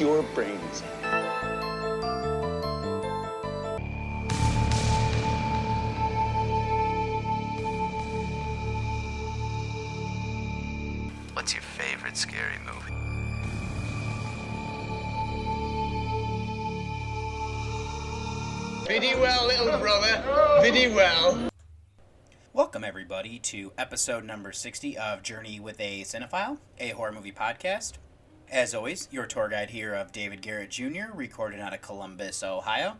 Your brains. What's your favorite scary movie? Biddy well, little brother. Biddy well. Welcome, everybody, to episode number 60 of Journey with a Cinephile, a horror movie podcast. As always, your tour guide here of David Garrett Jr., recorded out of Columbus, Ohio.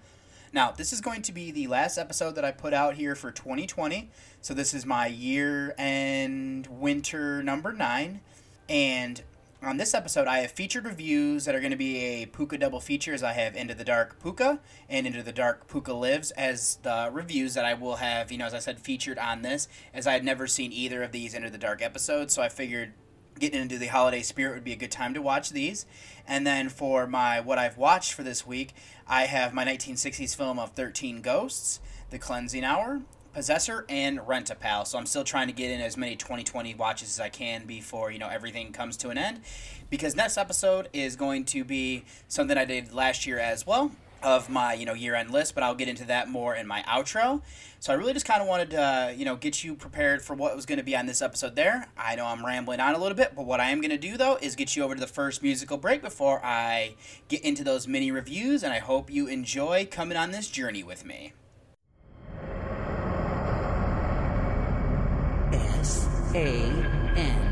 Now, this is going to be the last episode that I put out here for 2020. So, this is my year end winter number nine. And on this episode, I have featured reviews that are going to be a Pooka double features. I have Into the Dark Pooka and Into the Dark Pooka Lives as the reviews that I will have, you know, as I said, featured on this, as I had never seen either of these Into the Dark episodes. So I figured getting into the holiday spirit would be a good time to watch these. And then for my what I've watched for this week, I have my 1960s film of 13 Ghosts, The Cleansing Hour, Possessor, and Rent a Pal. So I'm still trying to get in as many 2020 watches as I can before, you know, everything comes to an end. Because next episode is going to be something I did last year as well of my you know year end list, but I'll get into that more in my outro. So I really just kind of wanted to uh, you know get you prepared for what was going to be on this episode. There, I know I'm rambling on a little bit, but what I am going to do though is get you over to the first musical break before I get into those mini reviews, and I hope you enjoy coming on this journey with me. S A N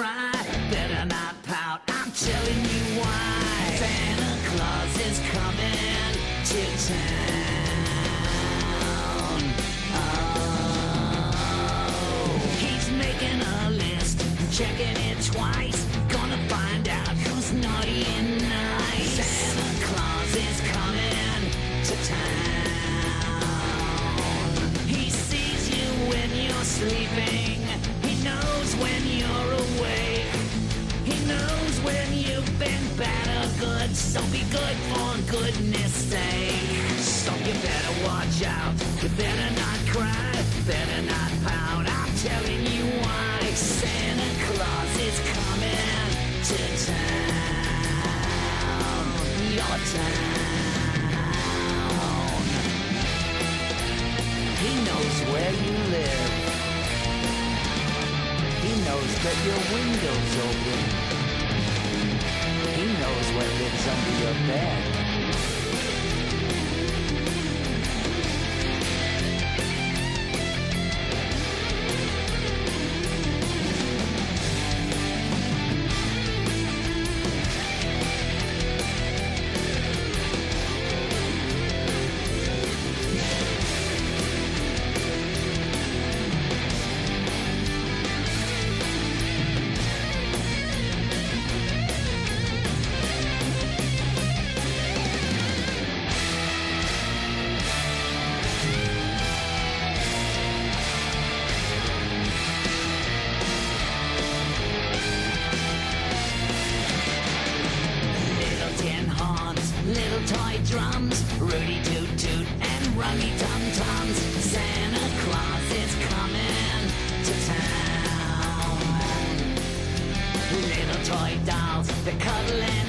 cry. Better not pout. I'm telling you why. Santa Claus is coming to town. Oh, he's making a list, checking it twice. Rudy Toot Toot and Rummy Tum Tums. Santa Claus is coming to town. Little toy dolls that cuddle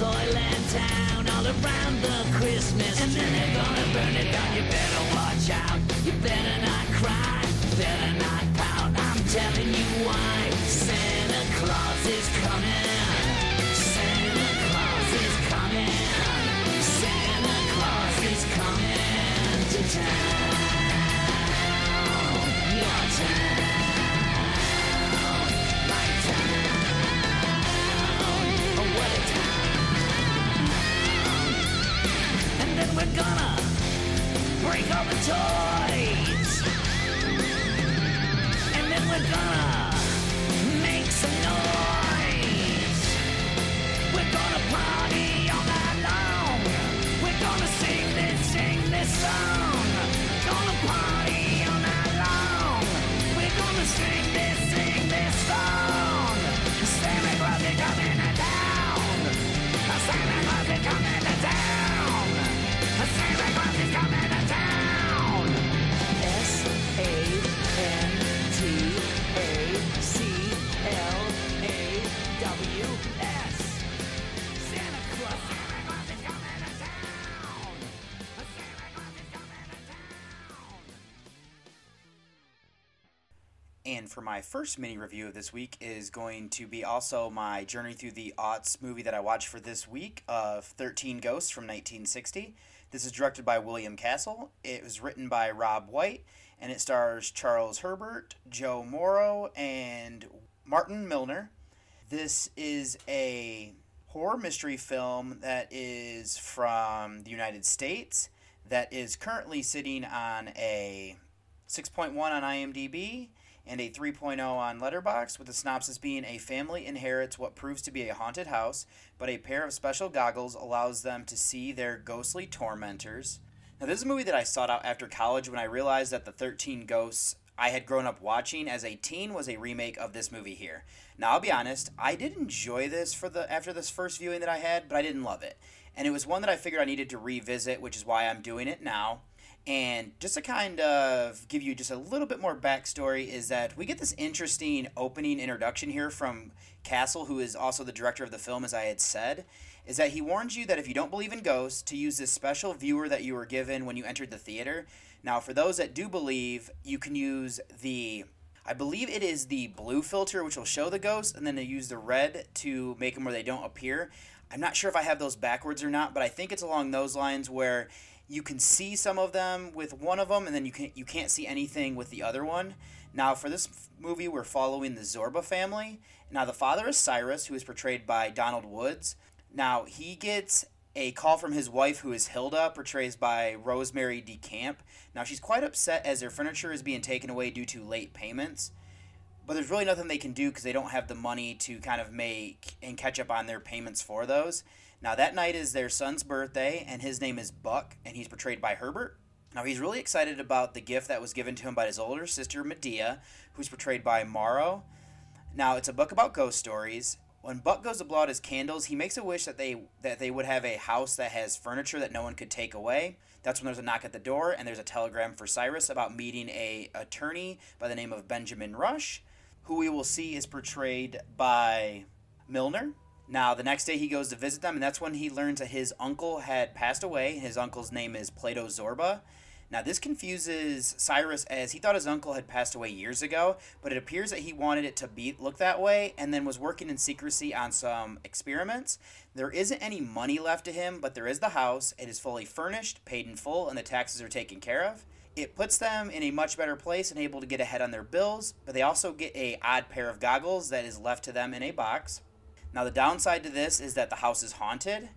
toyland town all around the Christmas And then they're gonna burn it down. You better watch out. You better not cry. Better not pout. I'm telling you why. Santa Claus is coming. Santa Claus is coming. Santa Claus is coming to town. Break all the And for my first mini review of this week is going to be also my journey through the aughts movie that I watched for this week of 13 Ghosts from 1960. This is directed by William Castle. It was written by Rob White and it stars Charles Herbert, Jo Morrow, and Martin Milner. This is a horror mystery film that is from the United States that is currently sitting on a 6.1 on IMDb and a 3.0 on Letterboxd, with the synopsis being a family inherits what proves to be a haunted house, but a pair of special goggles allows them to see their ghostly tormentors. Now, this is a movie that I sought out after college when I realized that the 13 Ghosts I had grown up watching as a teen was a remake of this movie here. Now, I'll be honest, I did enjoy this for the after this first viewing that I had, but I didn't love it. And it was one that I figured I needed to revisit, which is why I'm doing it now. And just to kind of give you just a little bit more backstory, is that we get this interesting opening introduction here from Castle, who is also the director of the film, as I had said. Is that he warns you that if you don't believe in ghosts, to use this special viewer that you were given when you entered the theater. Now, for those that do believe, you can use the I believe it is the blue filter, which will show the ghosts, and then they use the red to make them where they don't appear. I'm not sure if I have those backwards or not, but I think it's along those lines where you can see some of them with one of them, and then you can you can't see anything with the other one. Now, for this f- movie, we're following the Zorba family. Now, the father is Cyrus, who is portrayed by Donald Woods. Now, he gets a call from his wife, who is Hilda, portrayed by Rosemary DeCamp. Now, she's quite upset as their furniture is being taken away due to late payments. But there's really nothing they can do because they don't have the money to kind of make and catch up on their payments for those. Now, that night is their son's birthday, and his name is Buck, and he's portrayed by Herbert. Now, he's really excited about the gift that was given to him by his older sister, Medea, who's portrayed by Morrow. Now, it's a book about ghost stories. When Buck goes to blow out his candles, he makes a wish that they that they would have a house that has furniture that no one could take away. That's when there's a knock at the door, and there's a telegram for Cyrus about meeting a attorney by the name of Benjamin Rush, who we will see is portrayed by Milner. Now, the next day he goes to visit them, and that's when he learns that his uncle had passed away. His uncle's name is Plato Zorba. Now, this confuses Cyrus as he thought his uncle had passed away years ago, but it appears that he wanted it to be look that way and then was working in secrecy on some experiments. There isn't any money left to him, but there is the house. It is fully furnished, paid in full, and the taxes are taken care of. It puts them in a much better place and able to get ahead on their bills, but they also get a odd pair of goggles that is left to them in a box. Now, the downside to this is that the house is haunted,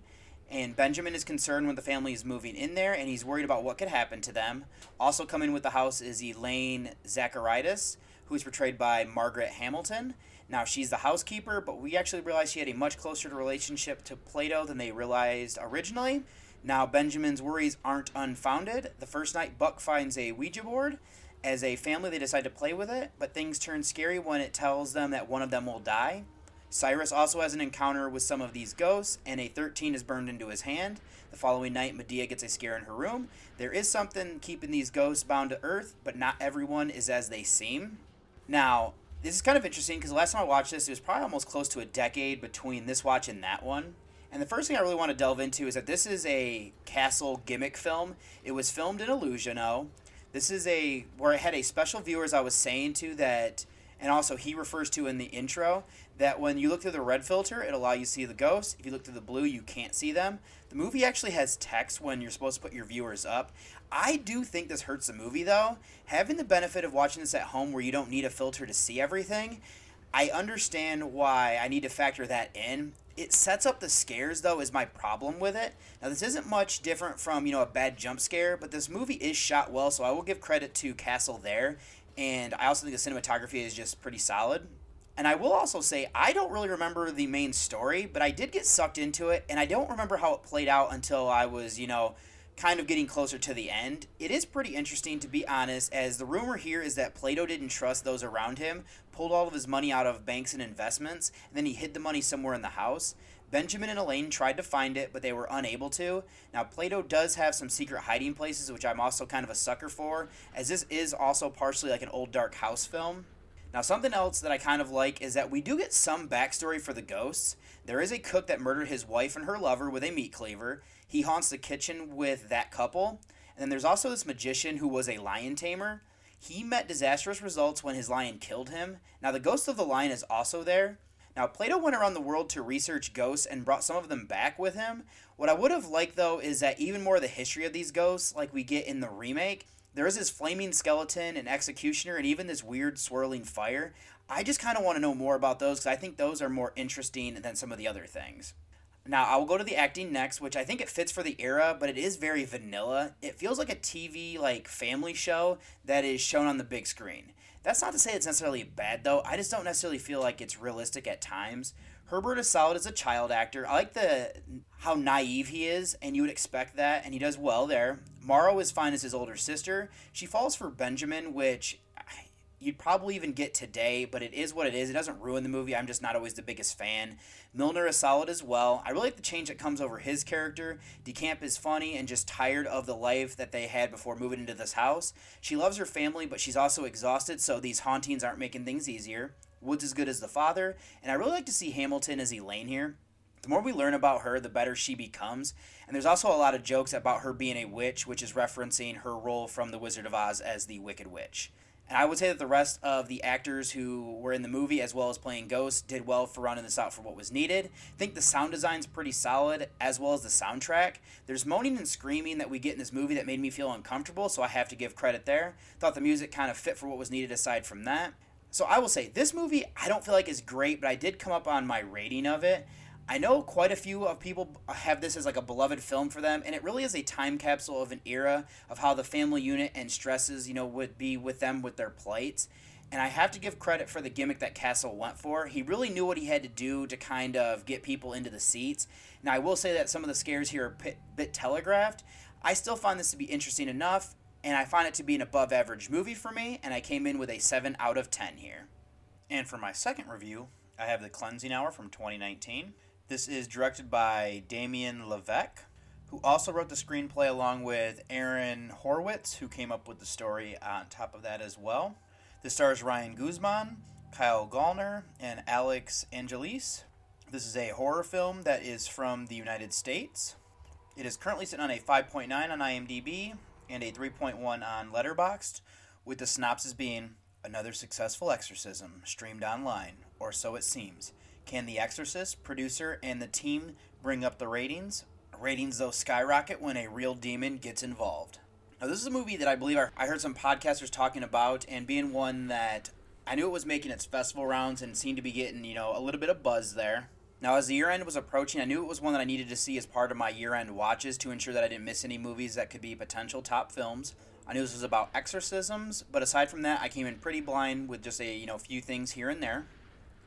and Benjamin is concerned when the family is moving in there, and he's worried about what could happen to them. Also, coming with the house is Elaine Zacharias, who is portrayed by Margaret Hamilton. Now, she's the housekeeper, but we actually realized she had a much closer relationship to Plato than they realized originally. Now, Benjamin's worries aren't unfounded. The first night, Buck finds a Ouija board. As a family, they decide to play with it, but things turn scary when it tells them that one of them will die. Cyrus also has an encounter with some of these ghosts, and a 13 is burned into his hand. The following night, Medea gets a scare in her room. There is something keeping these ghosts bound to Earth, but not everyone is as they seem. Now, this is kind of interesting because the last time I watched this, it was probably almost close to a decade between this watch and that one. And the first thing I really want to delve into is that this is a castle gimmick film. It was filmed in Illusion-O. This is a where I had a special viewer, as I was saying to that, and also he refers to in the intro that when you look through the red filter, it allows you to see the ghosts. If you look through the blue, you can't see them. The movie actually has text when you're supposed to put your viewers up. I do think this hurts the movie though. Having the benefit of watching this at home where you don't need a filter to see everything, I understand why I need to factor that in. It sets up the scares though is my problem with it. Now this isn't much different from, you know, a bad jump scare, but this movie is shot well, so I will give credit to Castle there. And I also think the cinematography is just pretty solid. And I will also say, I don't really remember the main story, but I did get sucked into it, and I don't remember how it played out until I was, you know, kind of getting closer to the end. It is pretty interesting, to be honest, as the rumor here is that Plato didn't trust those around him, pulled all of his money out of banks and investments, and then he hid the money somewhere in the house. Benjamin and Elaine tried to find it, but they were unable to. Now, Plato does have some secret hiding places, which I'm also kind of a sucker for, as this is also partially like an old dark house film. Now, something else that I kind of like is that we do get some backstory for the ghosts. There is a cook that murdered his wife and her lover with a meat cleaver. He haunts the kitchen with that couple. And then there's also this magician who was a lion tamer. He met disastrous results when his lion killed him. Now, the ghost of the lion is also there. Now, Plato went around the world to research ghosts and brought some of them back with him. What I would have liked, though, is that even more of the history of these ghosts, like we get in the remake, there is this flaming skeleton, an executioner, and even this weird swirling fire. I just kind of want to know more about those because I think those are more interesting than some of the other things. Now, I will go to the acting next, which I think it fits for the era, but it is very vanilla. It feels like a TV like family show that is shown on the big screen. That's not to say it's necessarily bad though. I just don't necessarily feel like it's realistic at times. Herbert is solid as a child actor. I like the how naive he is, and you would expect that, and he does well there. Morrow is fine as his older sister. She falls for Benjamin, which you'd probably even get today, but it is what it is. It doesn't ruin the movie. I'm just not always the biggest fan. Milner is solid as well. I really like the change that comes over his character. DeCamp is funny and just tired of the life that they had before moving into this house. She loves her family, but she's also exhausted, so these hauntings aren't making things easier. Woods is good as the father, and I really like to see Hamilton as Elaine here. The more we learn about her, the better she becomes. And there's also a lot of jokes about her being a witch, which is referencing her role from The Wizard of Oz as the Wicked Witch. And I would say that the rest of the actors who were in the movie, as well as playing ghosts, did well for running this out for what was needed. I think the sound design's pretty solid, as well as the soundtrack. There's moaning and screaming that we get in this movie that made me feel uncomfortable, so I have to give credit there. Thought the music kind of fit for what was needed aside from that. So I will say, this movie I don't feel like is great, but I did come up on my rating of it. I know quite a few of people have this as like a beloved film for them, and it really is a time capsule of an era of how the family unit and stresses, you know, would be with them with their plights. And I have to give credit for the gimmick that Castle went for. He really knew what he had to do to kind of get people into the seats. Now, I will say that some of the scares here are bit telegraphed. I still find this to be interesting enough, and I find it to be an above average movie for me, and I came in with a 7 out of 10 here. And for my second review, I have The Cleansing Hour from 2019. This is directed by Damien LeVeck, who also wrote the screenplay along with Aaron Horwitz, who came up with the story on top of that as well. This stars Ryan Guzman, Kyle Gallner, and Alix Angelis. This is a horror film that is from the United States. It is currently sitting on a 5.9 on IMDb and a 3.1 on Letterboxd, with the synopsis being another successful exorcism streamed online, or so it seems. Can The Exorcist, producer, and the team bring up the ratings? Ratings, though, skyrocket when a real demon gets involved. Now, this is a movie that I believe I heard some podcasters talking about, and being one that I knew it was making its festival rounds and seemed to be getting, you know, a little bit of buzz there. Now, as the year end was approaching, I knew it was one that I needed to see as part of my year end watches to ensure that I didn't miss any movies that could be potential top films. I knew this was about exorcisms, but aside from that, I came in pretty blind with just a you know few things here and there.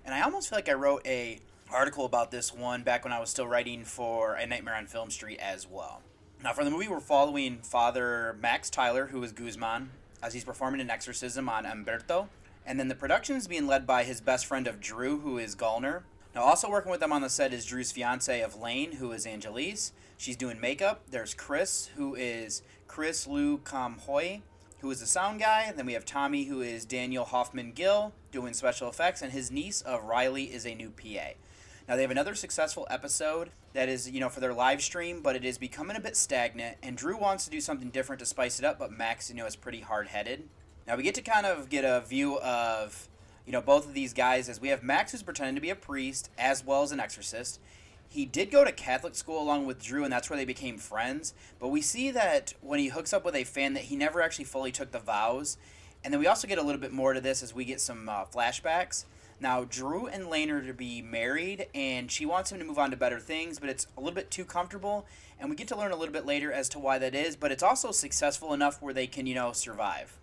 And I almost feel like I wrote a article about this one back when I was still writing for A Nightmare on Film Street as well. Now, for the movie, we're following Father Max Tyler, who is Guzman, as he's performing an exorcism on Umberto. And then the production is being led by his best friend of Drew, who is Gallner. Now, also working with them on the set is Drew's fiance of Lane, who is Angelis. She's doing makeup. There's Chris, who is Chris Lew Kum Hoi, who is the sound guy. And then we have Tommy, who is Daniel Hoffmann-Gill, doing special effects. And his niece of Riley is a new PA. Now they have another successful episode that is, you know, for their live stream, but it is becoming a bit stagnant. And Drew wants to do something different to spice it up, but Max, you know, is pretty hard headed. Now we get to kind of get a view of, you know, both of these guys as we have Max who's pretending to be a priest as well as an exorcist. He did go to Catholic school along with Drew, and that's where they became friends. But we see that when he hooks up with a fan, that he never actually fully took the vows. And then we also get a little bit more to this as we get some uh, flashbacks. Now, Drew and Lane are to be married, and she wants him to move on to better things, but it's a little bit too comfortable. And we get to learn a little bit later as to why that is, but it's also successful enough where they can, you know, survive.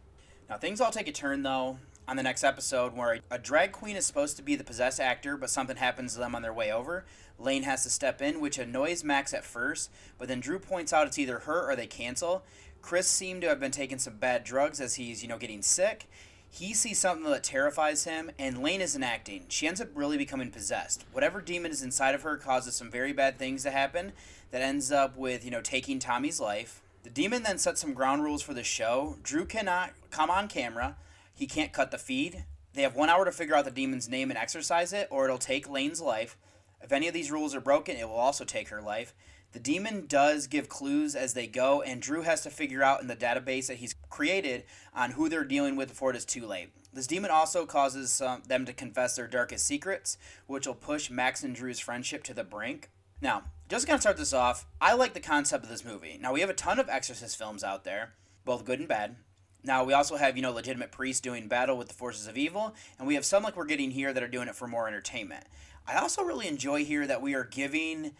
Now, things all take a turn, though, on the next episode where a drag queen is supposed to be the possessed actor, but something happens to them on their way over. Lane has to step in, which annoys Max at first, but then Drew points out it's either her or they cancel. Chris seemed to have been taking some bad drugs as he's, you know, getting sick. He sees something that terrifies him, and Lane isn't acting. She ends up really becoming possessed. Whatever demon is inside of her causes some very bad things to happen that ends up with, you know, taking Tommy's life. The demon then sets some ground rules for the show. Drew cannot come on camera, he can't cut the feed. They have one hour to figure out the demon's name and exorcise it, or it'll take Lane's life. If any of these rules are broken, it will also take her life. The demon does give clues as they go, and Drew has to figure out in the database that he's created on who they're dealing with before it is too late. This demon also causes um, them to confess their darkest secrets, which will push Max and Drew's friendship to the brink. Now, just gonna start this off, I like the concept of this movie. Now, we have a ton of Exorcist films out there, both good and bad. Now, we also have, you know, legitimate priests doing battle with the forces of evil, and we have some like we're getting here that are doing it for more entertainment. I also really enjoy here that we are giving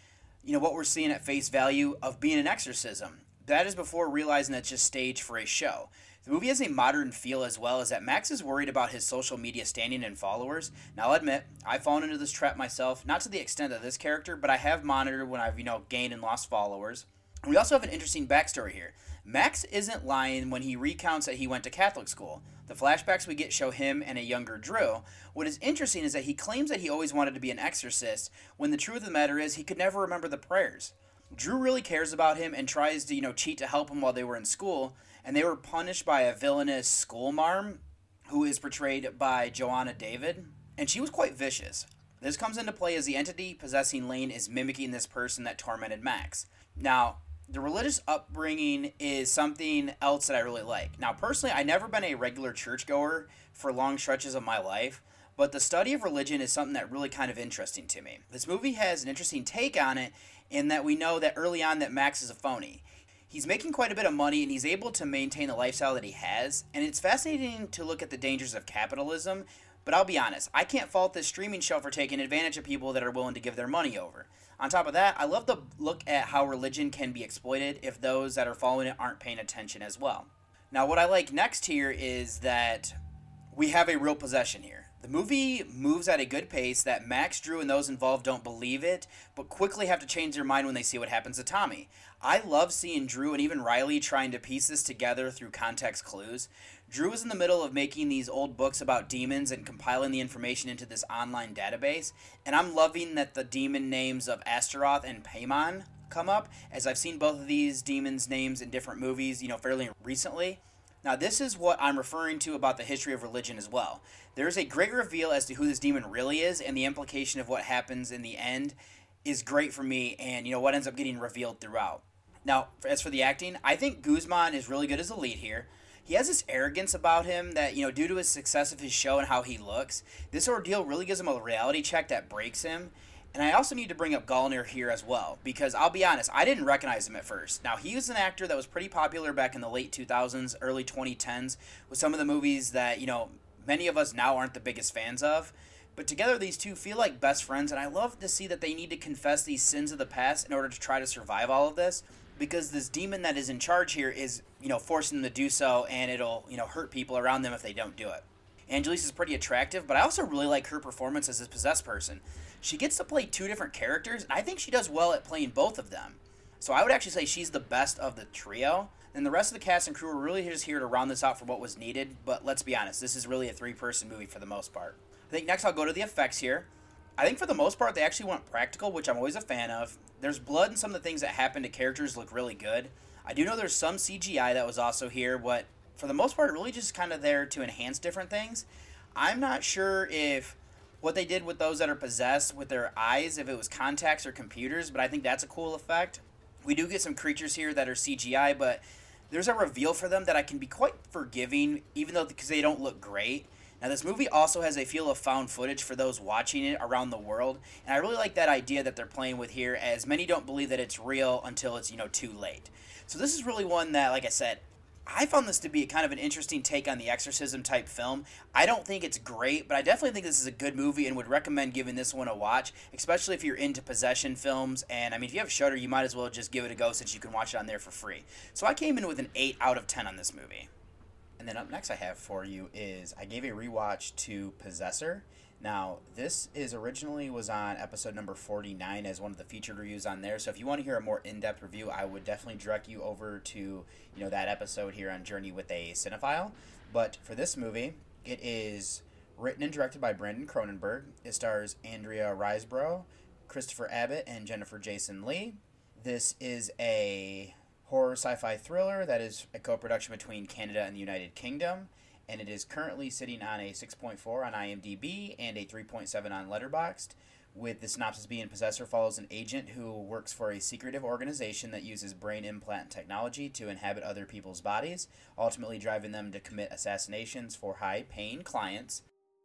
you know, what we're seeing at face value of being an exorcism. That is before realizing that it's just stage for a show. The movie has a modern feel as well as that Max is worried about his social media standing and followers. Now, I'll admit, I've fallen into this trap myself, not to the extent of this character, but I have monitored when I've, you know, gained and lost followers. We also have an interesting backstory here. Max isn't lying when he recounts that he went to Catholic school. The flashbacks we get show him and a younger Drew. What is interesting is that he claims that he always wanted to be an exorcist, when the truth of the matter is he could never remember the prayers. Drew really cares about him and tries to, you know, cheat to help him while they were in school, and they were punished by a villainous school marm, who is portrayed by Joanna David, and she was quite vicious. This comes into play as the entity possessing Lane is mimicking this person that tormented Max. Now, the religious upbringing is something else that I really like. Now, personally, I've never been a regular churchgoer for long stretches of my life, but the study of religion is something that really kind of interesting to me. This movie has an interesting take on it in that we know that early on that Max is a phony. He's making quite a bit of money and he's able to maintain the lifestyle that he has, and it's fascinating to look at the dangers of capitalism, but I'll be honest, I can't fault this streaming show for taking advantage of people that are willing to give their money over. On top of that, I love to look at how religion can be exploited if those that are following it aren't paying attention as well. Now, what I like next here is that we have a real possession here. The movie moves at a good pace that Max, Drew, and those involved don't believe it, but quickly have to change their mind when they see what happens to Tommy. I love seeing Drew and even Riley trying to piece this together through context clues. Drew is in the middle of making these old books about demons and compiling the information into this online database, and I'm loving that the demon names of Astaroth and Paimon come up, as I've seen both of these demons' names in different movies, you know, fairly recently. Now, this is what I'm referring to about the history of religion as well. There is a great reveal as to who this demon really is, and the implication of what happens in the end is great for me, and you know what ends up getting revealed throughout. Now, as for the acting, I think Guzman is really good as a lead here. He has this arrogance about him that, you know, due to his success of his show and how he looks, this ordeal really gives him a reality check that breaks him. And I also need to bring up Gallner here as well, because I'll be honest, I didn't recognize him at first. Now, he was an actor that was pretty popular back in the late 2000s, early 2010s, with some of the movies that, you know, many of us now aren't the biggest fans of. But together, these two feel like best friends, and I love to see that they need to confess these sins of the past in order to try to survive all of this. Because this demon that is in charge here is, you know, forcing them to do so, and it'll, you know, hurt people around them if they don't do it. Angelis is pretty attractive, but I also really like her performance as this possessed person. She gets to play two different characters, and I think she does well at playing both of them. So I would actually say she's the best of the trio. And the rest of the cast and crew are really just here to round this out for what was needed. But let's be honest, this is really a three person movie for the most part. I think next I'll go to the effects here. I think for the most part, they actually went practical, which I'm always a fan of. There's blood and some of the things that happen to characters look really good. I do know there's some CGI that was also here, but for the most part, really just kind of there to enhance different things. I'm not sure if what they did with those that are possessed with their eyes, if it was contacts or computers, but I think that's a cool effect. We do get some creatures here that are CGI, but there's a reveal for them that I can be quite forgiving, even though because they don't look great. Now, this movie also has a feel of found footage for those watching it around the world, and I really like that idea that they're playing with here, as many don't believe that it's real until it's you know too late. So this is really one that, like I said, I found this to be kind of an interesting take on the exorcism type film. I don't think it's great, but I definitely think this is a good movie and would recommend giving this one a watch, especially if you're into possession films. And I mean, if you have Shudder, you might as well just give it a go since you can watch it on there for free. So I came in with an 8 out of 10 on this movie. And then up next I have for you is I gave a rewatch to Possessor. Now, this is originally was on episode number 49 as one of the featured reviews on there. So if you want to hear a more in-depth review, I would definitely direct you over to, you know, that episode here on Journey with a Cinephile. But for this movie, it is written and directed by Brandon Cronenberg. It stars Andrea Riseborough, Christopher Abbott, and Jennifer Jason Leigh. This is a horror sci-fi thriller that is a co-production between Canada and the United Kingdom and it is currently sitting on a 6.4 on IMDb and a 3.7 on Letterboxd. With the synopsis being Possessor follows an agent who works for a secretive organization that uses brain implant technology to inhabit other people's bodies, ultimately driving them to commit assassinations for high paying clients.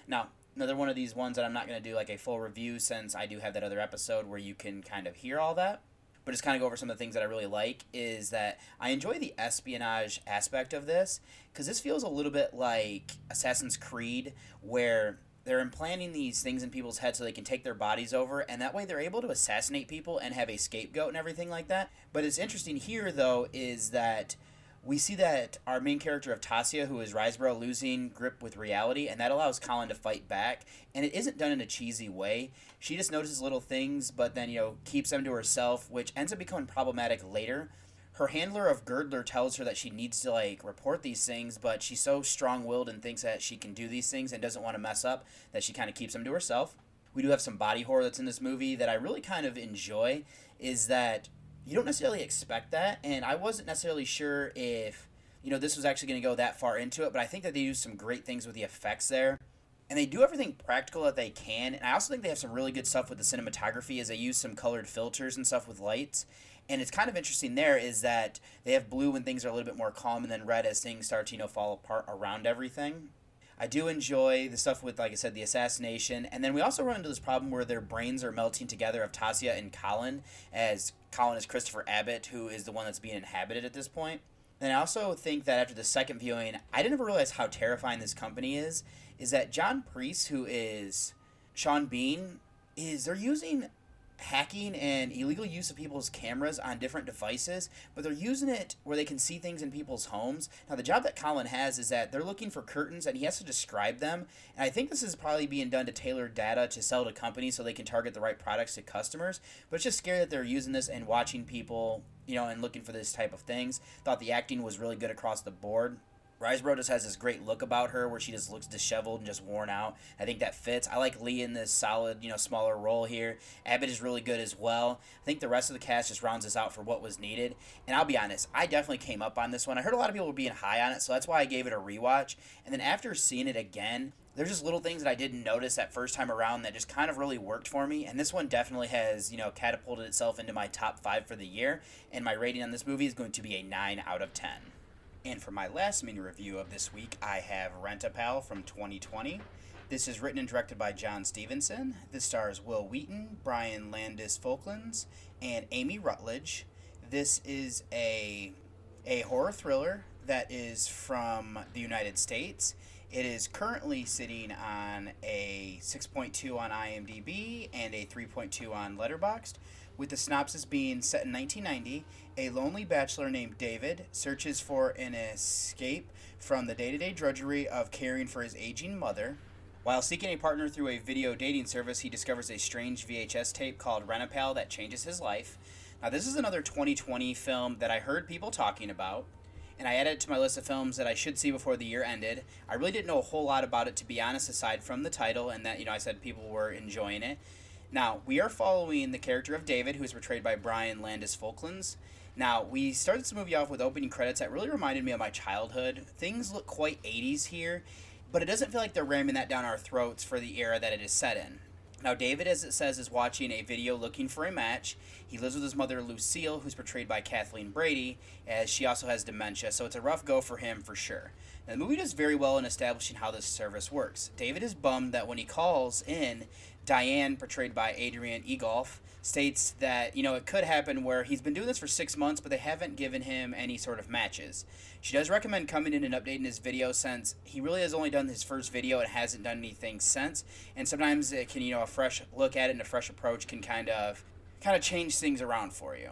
Now, another one of these ones that I'm not going to do like a full review since I do have that other episode where you can kind of hear all that but just kind of go over some of the things that I really like is that I enjoy the espionage aspect of this because this feels a little bit like Assassin's Creed, where they're implanting these things in people's heads so they can take their bodies over, and that way they're able to assassinate people and have a scapegoat and everything like that. But it's interesting here, though, is that we see that our main character of Tasya, who is Riseborough, losing grip with reality, and that allows Colin to fight back. And it isn't done in a cheesy way. She just notices little things, but then, you know, keeps them to herself, which ends up becoming problematic later. Her handler of Girdler tells her that she needs to, like, report these things, but she's so strong willed and thinks that she can do these things and doesn't want to mess up that she kind of keeps them to herself. We do have some body horror that's in this movie that I really kind of enjoy, is that you don't necessarily expect that, and I wasn't necessarily sure if you know this was actually going to go that far into it, but I think that they use some great things with the effects there. And they do everything practical that they can, and I also think they have some really good stuff with the cinematography as they use some colored filters and stuff with lights. And it's kind of interesting there is that they have blue when things are a little bit more calm, and then red as things start to you know fall apart around everything. I do enjoy the stuff with, like I said, the assassination. And then we also run into this problem where their brains are melting together of Tasya and Colin, as Colin is Christopher Abbott, who is the one that's being inhabited at this point. And I also think that after the second viewing, I didn't ever realize how terrifying this company is. Is that John Priest, who is Sean Bean, is they're using hacking and illegal use of people's cameras on different devices, but they're using it where they can see things in people's homes. Now, the job that Colin has is that they're looking for curtains and he has to describe them. And I think this is probably being done to tailor data to sell to companies so they can target the right products to customers. But it's just scary that they're using this and watching people, you know, and looking for this type of things. Thought the acting was really good across the board. Riseborough just has this great look about her where she just looks disheveled and just worn out. I think that fits. I like Leigh in this solid, you know, smaller role here. Abbott is really good as well. I think the rest of the cast just rounds us out for what was needed. And I'll be honest, I definitely came up on this one. I heard a lot of people were being high on it, so that's why I gave it a rewatch. And then after seeing it again, there's just little things that I didn't notice that first time around that just kind of really worked for me. And this one definitely has, you know, catapulted itself into my top five for the year. And my rating on this movie is going to be a 9 out of 10. And for my last mini review of this week, I have Rent a Pal from 2020. This is written and directed by Jon Stevenson. This stars Wil Wheaton, Brian Landis Folkins, and Amy Rutledge. This is a a horror thriller that is from the United States. It is currently sitting on a 6.2 on IMDb and a 3.2 on Letterboxd. With the synopsis being set in 1990. A lonely bachelor named David searches for an escape from the day to day drudgery of caring for his aging mother. While seeking a partner through a video dating service, he discovers a strange VHS tape called Rent a Pal that changes his life. Now, this is another 2020 film that I heard people talking about, and I added it to my list of films that I should see before the year ended. I really didn't know a whole lot about it, to be honest, aside from the title and that, you know, I said people were enjoying it. Now, we are following the character of David, who is portrayed by Brian Landis Folkins. Now, we started this movie off with opening credits that really reminded me of my childhood. Things look quite 80s here, but it doesn't feel like they're ramming that down our throats for the era that it is set in. Now, David, as it says, is watching a video looking for a match. He lives with his mother, Lucille, who's portrayed by Kathleen Brady, as she also has dementia, so it's a rough go for him for sure. Now, the movie does very well in establishing how this service works. David is bummed that when he calls in, Diane, portrayed by Adrienne Egolf, states that, you know, it could happen where he's been doing this for six months, but they haven't given him any sort of matches. She does recommend coming in and updating his video since he really has only done his first video and hasn't done anything since. And sometimes it can, you know, a fresh look at it and a fresh approach can kind of kind of change things around for you.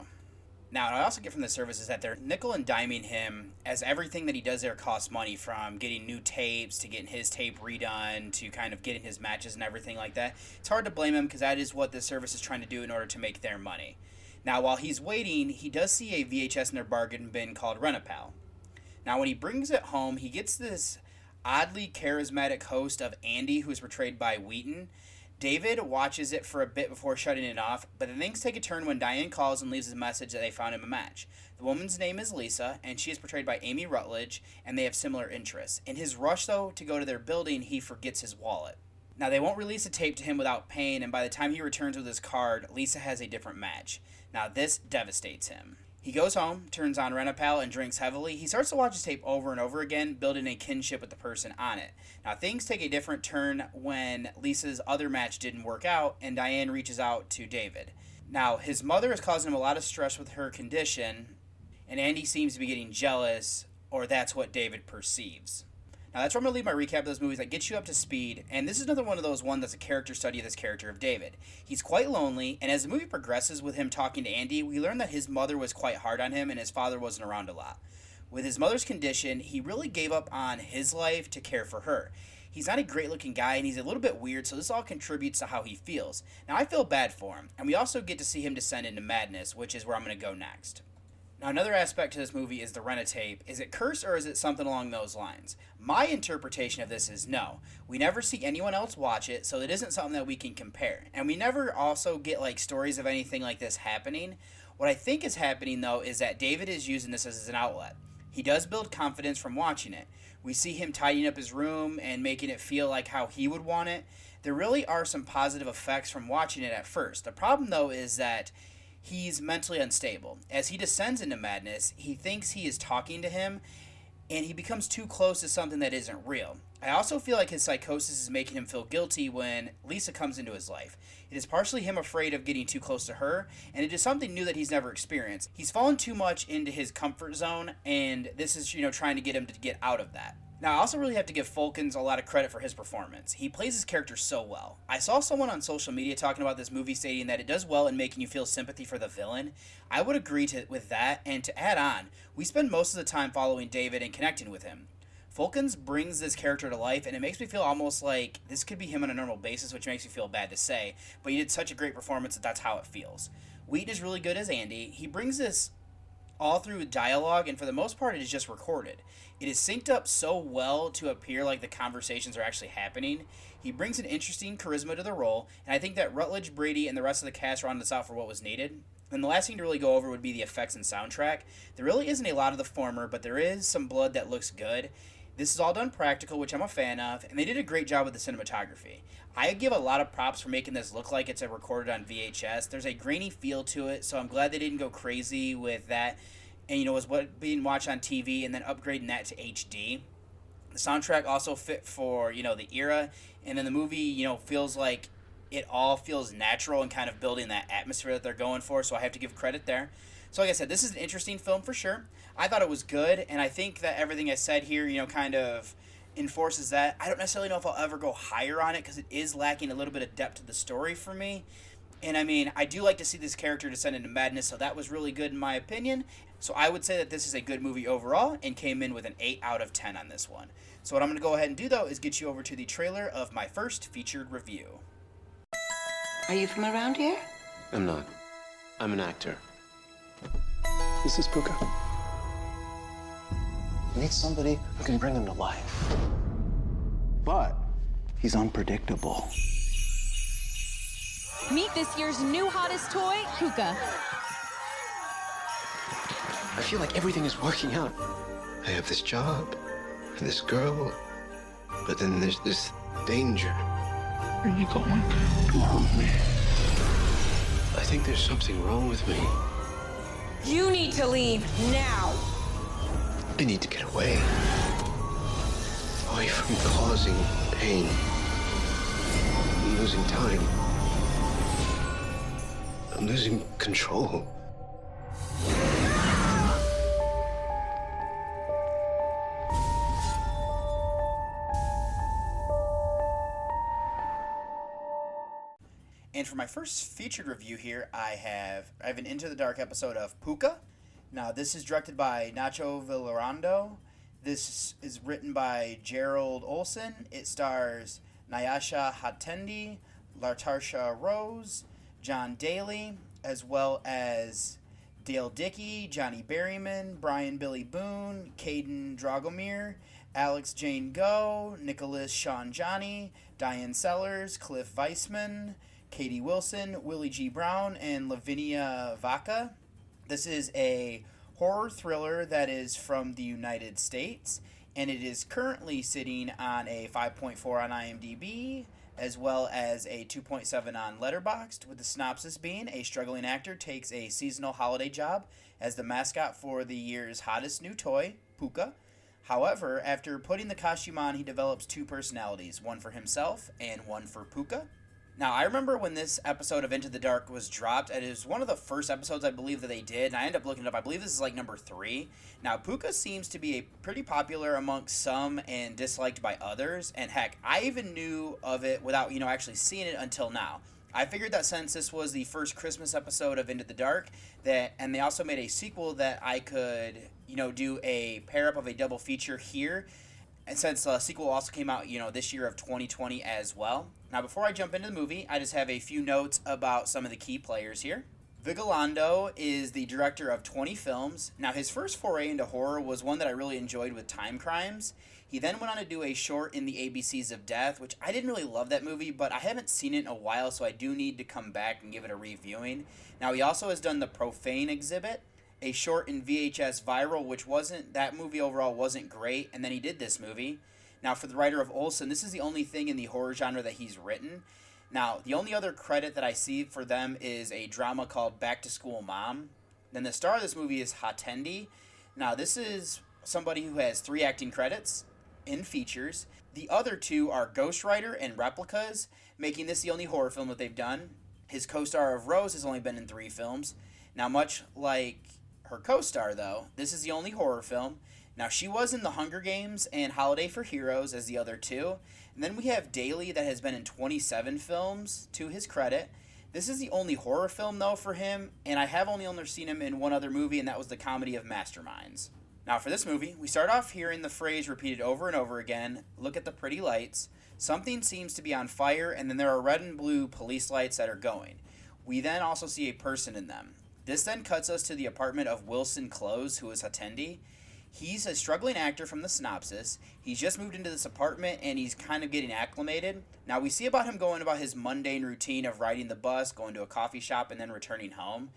Now, what I also get from the service is that they're nickel and diming him as everything that he does there costs money from getting new tapes to getting his tape redone to kind of getting his matches and everything like that. It's hard to blame him because that is what the service is trying to do in order to make their money. Now, while he's waiting, he does see a VHS in their bargain bin called Rent a Pal. Now, when he brings it home, he gets this oddly charismatic host of Andy, who's portrayed by Wheaton. David watches it for a bit before shutting it off, but things take a turn when Diane calls and leaves a message that they found him a match. The woman's name is Lisa, and she is portrayed by Amy Rutledge, and they have similar interests. In his rush, though, to go to their building, he forgets his wallet. Now, they won't release a tape to him without paying, and by the time he returns with his card, Lisa has a different match. Now, this devastates him. He goes home, turns on Rent a Pal, and drinks heavily. He starts to watch his tape over and over again, building a kinship with the person on it. Now, things take a different turn when Lisa's other match didn't work out, and Diane reaches out to David. Now, his mother is causing him a lot of stress with her condition, and Andy seems to be getting jealous, or that's what David perceives. Now that's where I'm gonna leave my recap of those movies that gets you up to speed. And this is another one of those one that's a character study of this character of David. He's quite lonely, and as the movie progresses with him talking to Andy, we learn that his mother was quite hard on him and his father wasn't around a lot. With his mother's condition, he really gave up on his life to care for her. He's not a great looking guy and he's a little bit weird, so this all contributes to how he feels. Now, I feel bad for him, and we also get to see him descend into madness, which is where I'm going to go next. Now, another aspect to this movie is the rent-a-tape. Is it cursed or is it something along those lines? My interpretation of this is no. We never see anyone else watch it, so it isn't something that we can compare. And we never also get like stories of anything like this happening. What I think is happening though is that David is using this as an outlet. He does build confidence from watching it. We see him tidying up his room and making it feel like how he would want it. There really are some positive effects from watching it at first. The problem though is that he's mentally unstable. As he descends into madness, he thinks he is talking to him, and he becomes too close to something that isn't real. I also feel like his psychosis is making him feel guilty when Lisa comes into his life. It is partially him afraid of getting too close to her, and it is something new that he's never experienced. He's fallen too much into his comfort zone, and this is, you know, trying to get him to get out of that. Now, I also really have to give Folkins a lot of credit for his performance. He plays his character so well. I saw someone on social media talking about this movie stating that it does well in making you feel sympathy for the villain. I would agree to, with that, and to add on, we spend most of the time following David and connecting with him. Folkins brings this character to life, and it makes me feel almost like this could be him on a normal basis, which makes me feel bad to say, but he did such a great performance that that's how it feels. Wheaton is really good as Andy. He brings this all through dialogue, and for the most part, it is just recorded. It is synced up so well to appear like the conversations are actually happening. He brings an interesting charisma to the role, and I think that Rutledge, Brady, and the rest of the cast rounded this out for what was needed. And the last thing to really go over would be the effects and soundtrack. There really isn't a lot of the former, but there is some blood that looks good. This is all done practical, which I'm a fan of, and they did a great job with the cinematography. I give a lot of props for making this look like it's a recorded on VHS. There's a grainy feel to it, so I'm glad they didn't go crazy with that. And you know, was what being watched on TV and then upgrading that to HD. The soundtrack also fit for you know the era, and then the movie you know feels like it all feels natural and kind of building that atmosphere that they're going for. So I have to give credit there. So like I said, this is an interesting film for sure. I thought it was good, and I think that everything I said here, you know, kind of enforces that. I don't necessarily know if I'll ever go higher on it because it is lacking a little bit of depth to the story for me. And I mean, I do like to see this character descend into madness, so that was really good in my opinion. So I would say that this is a good movie overall and came in with an 8 out of 10 on this one. So what I'm going to go ahead and do though is get you over to the trailer of my first featured review. Are you from around here? I'm not. I'm an actor. This is Pooka. We need somebody who can bring him to life. But he's unpredictable. Meet this year's new hottest toy, Pooka. I feel like everything is working out. I have this job, and this girl, but then there's this danger. Where are you going? Come with me. I think there's something wrong with me. You need to leave now. I need to get away. Away from causing pain. I'm losing time. I'm losing control. For my first featured review here, I have I have an Into the Dark episode of Pooka. Now this is directed by Nacho Vigalondo. This is written by Gerald Olson. It stars Nyasha Hatendi, Latarsha Rose, Jon Daly, as well as Dale Dickey, Johnny Berryman, Brian Billy Boone, Caden Dragomir, Alex Jane Go, Nicholas Sean Johnny, Diane Sellers, Cliff Weissman, Katie Wilson, Willie G. Brown, and Lavinia Vaca. This is a horror thriller that is from the United States, and it is currently sitting on a 5.4 on IMDb, as well as a 2.7 on Letterboxd, with the synopsis being a struggling actor takes a seasonal holiday job as the mascot for the year's hottest new toy, Pooka. However, after putting the costume on, he develops two personalities, one for himself and one for Pooka. Now, I remember when this episode of Into the Dark was dropped, and it was one of the first episodes I believe that they did, and I ended up looking it up. I believe this is like number three. Now, Pooka seems to be a pretty popular amongst some and disliked by others, and heck, I even knew of it without, you know, actually seeing it until now. I figured that since this was the first Christmas episode of Into the Dark, that and they also made a sequel that I could, you know, do a pair up of a double feature here. And since the sequel also came out, you know, this year of 2020 as well. Now, before I jump into the movie, I just have a few notes about some of the key players here. Vigalondo is the director of 20 films. Now, his first foray into horror was one that I really enjoyed with Time Crimes. He then went on to do a short in the ABCs of Death, which I didn't really love that movie, but I haven't seen it in a while, so I do need to come back and give it a reviewing. Now, he also has done The Profane Exhibit, a short in VHS Viral, which wasn't, that movie overall wasn't great, and then he did this movie. Now, for the writer of Olson, this is the only thing in the horror genre that he's written. Now, the only other credit that I see for them is a drama called Back to School Mom. Then the star of this movie is Hatendi. Now, this is somebody who has three acting credits in features. The other two are Ghostwriter and Replicas, making this the only horror film that they've done. His co star of Rose has only been in three films. Now, much like her co star, though, this is the only horror film. Now, she was in The Hunger Games and Holiday for Heroes as the other two. And then we have Daly that has been in 27 films to his credit. This is the only horror film, though, for him, and I have only only seen him in one other movie, and that was the comedy of Masterminds. Now, for this movie, we start off hearing the phrase repeated over and over again look at the pretty lights. Something seems to be on fire, and then there are red and blue police lights that are going. We then also see a person in them. This then cuts us to the apartment of Wilson Close, who is Hatendi. He's a struggling actor from the synopsis. He's just moved into this apartment and he's kind of getting acclimated. Now, we see about him going about his mundane routine of riding the bus, going to a coffee shop, and then returning home.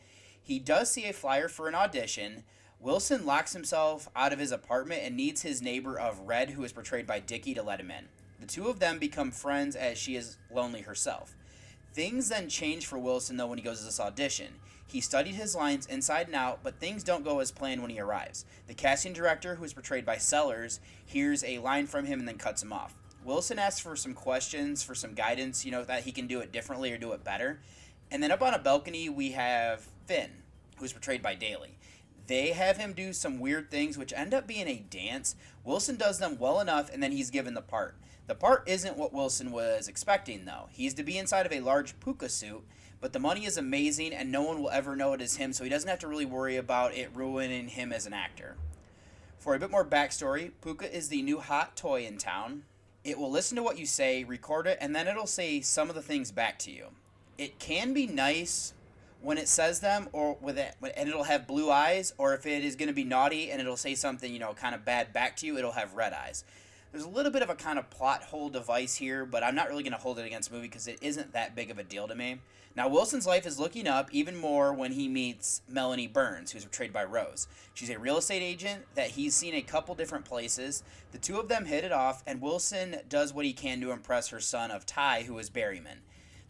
He does see a flyer for an audition. Wilson locks himself out of his apartment and needs his neighbor of Red, who is portrayed by Dickey, to let him in. The two of them become friends as she is lonely herself. Things then change for Wilson, though, when he goes to this audition. He studied his lines inside and out, but things don't go as planned when he arrives. The casting director, who is portrayed by Sellers, hears a line from him and then cuts him off. Wilson asks for some questions, for some guidance, you know, that he can do it differently or do it better. And then up on a balcony, we have Finn, who's portrayed by Daly. They have him do some weird things, which end up being a dance. Wilson does them well enough, and then he's given the part. The part isn't what Wilson was expecting, though. He's to be inside of a large Pooka suit, but the money is amazing and no one will ever know it is him, so he doesn't have to really worry about it ruining him as an actor. For a bit more backstory, Pooka is the new hot toy in town. It will listen to what you say, record it, and then it'll say some of the things back to you. It can be nice when it says them, or with it, and it'll have blue eyes, or if it is going to be naughty and it'll say something, you know, kind of bad back to you, it'll have red eyes. There's a little bit of a kind of plot hole device here, but I'm not really going to hold it against the movie because it isn't that big of a deal to me. Now, Wilson's life is looking up even more when he meets Melanie Burns, who's portrayed by Rose. She's a real estate agent that he's seen a couple different places. The two of them hit it off, and Wilson does what he can to impress her son of Ty, who is Berryman.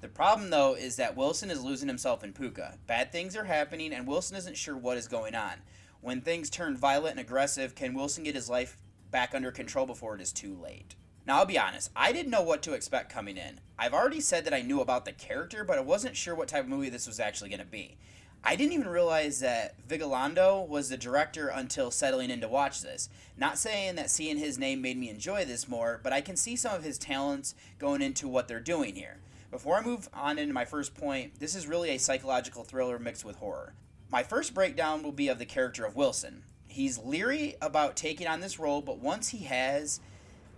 The problem, though, is that Wilson is losing himself in Pooka. Bad things are happening, and Wilson isn't sure what is going on. When things turn violent and aggressive, can Wilson get his life back under control before it is too late. Now, I'll be honest, I didn't know what to expect coming in. I've already said that I knew about the character, but I wasn't sure what type of movie this was actually going to be. I didn't even realize that Vigalondo was the director until settling in to watch this. Not saying that seeing his name made me enjoy this more, but I can see some of his talents going into what they're doing here. Before I move on into my first point, this is really a psychological thriller mixed with horror. My first breakdown will be of the character of Wilson he's leery about taking on this role, but once he has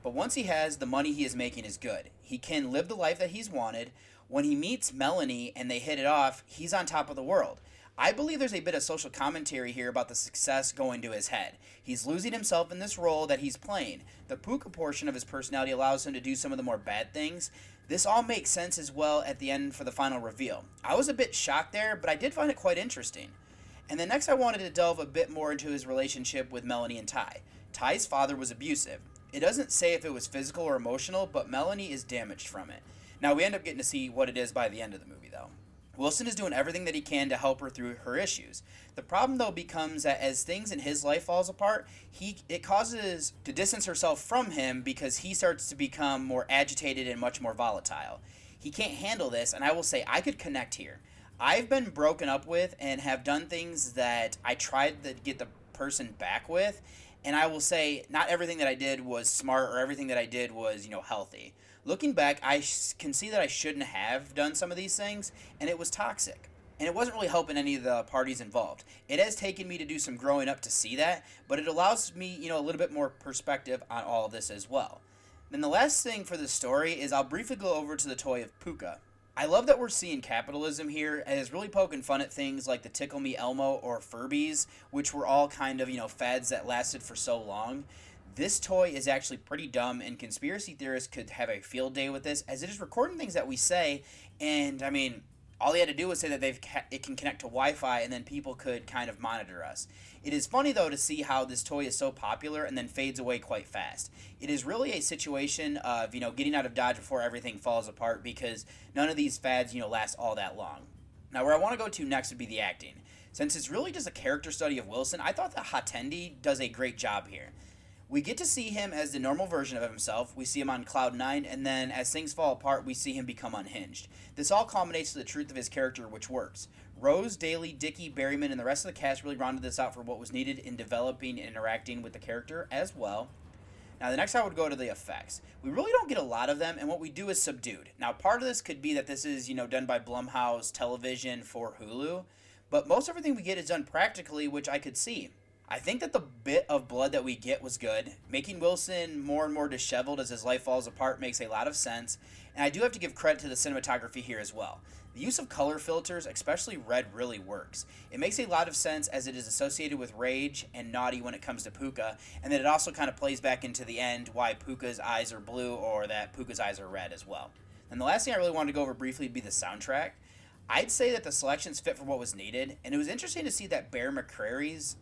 but once he has the money he is making is good. He can live the life that he's wanted. When he meets Melanie and they hit it off, he's on top of the world. I believe there's a bit of social commentary here about the success going to his head. He's losing himself in this role that he's playing. The Pooka portion of his personality allows him to do some of the more bad things. This all makes sense as well at the end for the final reveal. I was a bit shocked there, but I did find it quite interesting. And then next, I wanted to delve a bit more into his relationship with Melanie and Ty. Ty's father was abusive. It doesn't say if it was physical or emotional, but Melanie is damaged from it. Now, we end up getting to see what it is by the end of the movie, though. Wilson is doing everything that he can to help her through her issues. The problem though becomes that as things in his life falls apart, he it causes to distance herself from him because he starts to become more agitated and much more volatile. He can't handle this, and I will say I could connect here. I've been broken up with and have done things that I tried to get the person back with, and I will say not everything that I did was smart or everything that I did was, you know, healthy. Looking back, I sh- can see that I shouldn't have done some of these things, and it was toxic. And it wasn't really helping any of the parties involved. It has taken me to do some growing up to see that, but it allows me, you know, a little bit more perspective on all of this as well. Then the last thing for the story is I'll briefly go over to the toy of Pooka. I love that we're seeing capitalism here and it's really poking fun at things like the Tickle Me Elmo or Furbies, which were all kind of, you know, fads that lasted for so long. This toy is actually pretty dumb, and conspiracy theorists could have a field day with this, as it is recording things that we say. And I mean, all he had to do was say that they've it can connect to Wi-Fi, and then people could kind of monitor us. It is funny though to see how this toy is so popular and then fades away quite fast. It is really a situation of you know getting out of dodge before everything falls apart because none of these fads you know last all that long. Now, where I want to go to next would be the acting. Since it's really just a character study of Wilson, I thought that Hatendi does a great job here. We get to see him as the normal version of himself. We see him on Cloud 9, and then as things fall apart, we see him become unhinged. This all culminates to the truth of his character, which works. Rose, Daly, Dickey, Berryman, and the rest of the cast really rounded this out for what was needed in developing and interacting with the character as well. Now, the next I would go to the effects. We really don't get a lot of them, and what we do is subdued. Now, part of this could be that this is, you know, done by Blumhouse Television for Hulu, but most everything we get is done practically, which I could see. I think that the bit of blood that we get was good. Making Wilson more and more disheveled as his life falls apart makes a lot of sense, and I do have to give credit to the cinematography here as well. The use of color filters, especially red, really works. It makes a lot of sense as it is associated with rage and naughty when it comes to Pooka, and then it also kind of plays back into the end why Pooka's eyes are blue or that Pooka's eyes are red as well. And the last thing I really wanted to go over briefly would be the soundtrack. I'd say that the selections fit for what was needed, and it was interesting to see that Bear McCreary's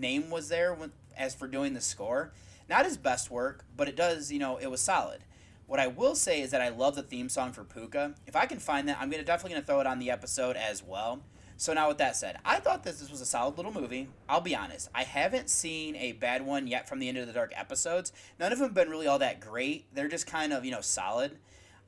name was there when, as for doing the score. Not his best work, but it does, you know, it was solid. What I will say is that I love the theme song for Pooka. If I can find that, I'm gonna definitely gonna throw it on the episode as well. So now with that said, I thought this, this was a solid little movie. I'll be honest, I haven't seen a bad one yet from the Into the Dark episodes. None of them have been really all that great. They're just kind of, you know, solid.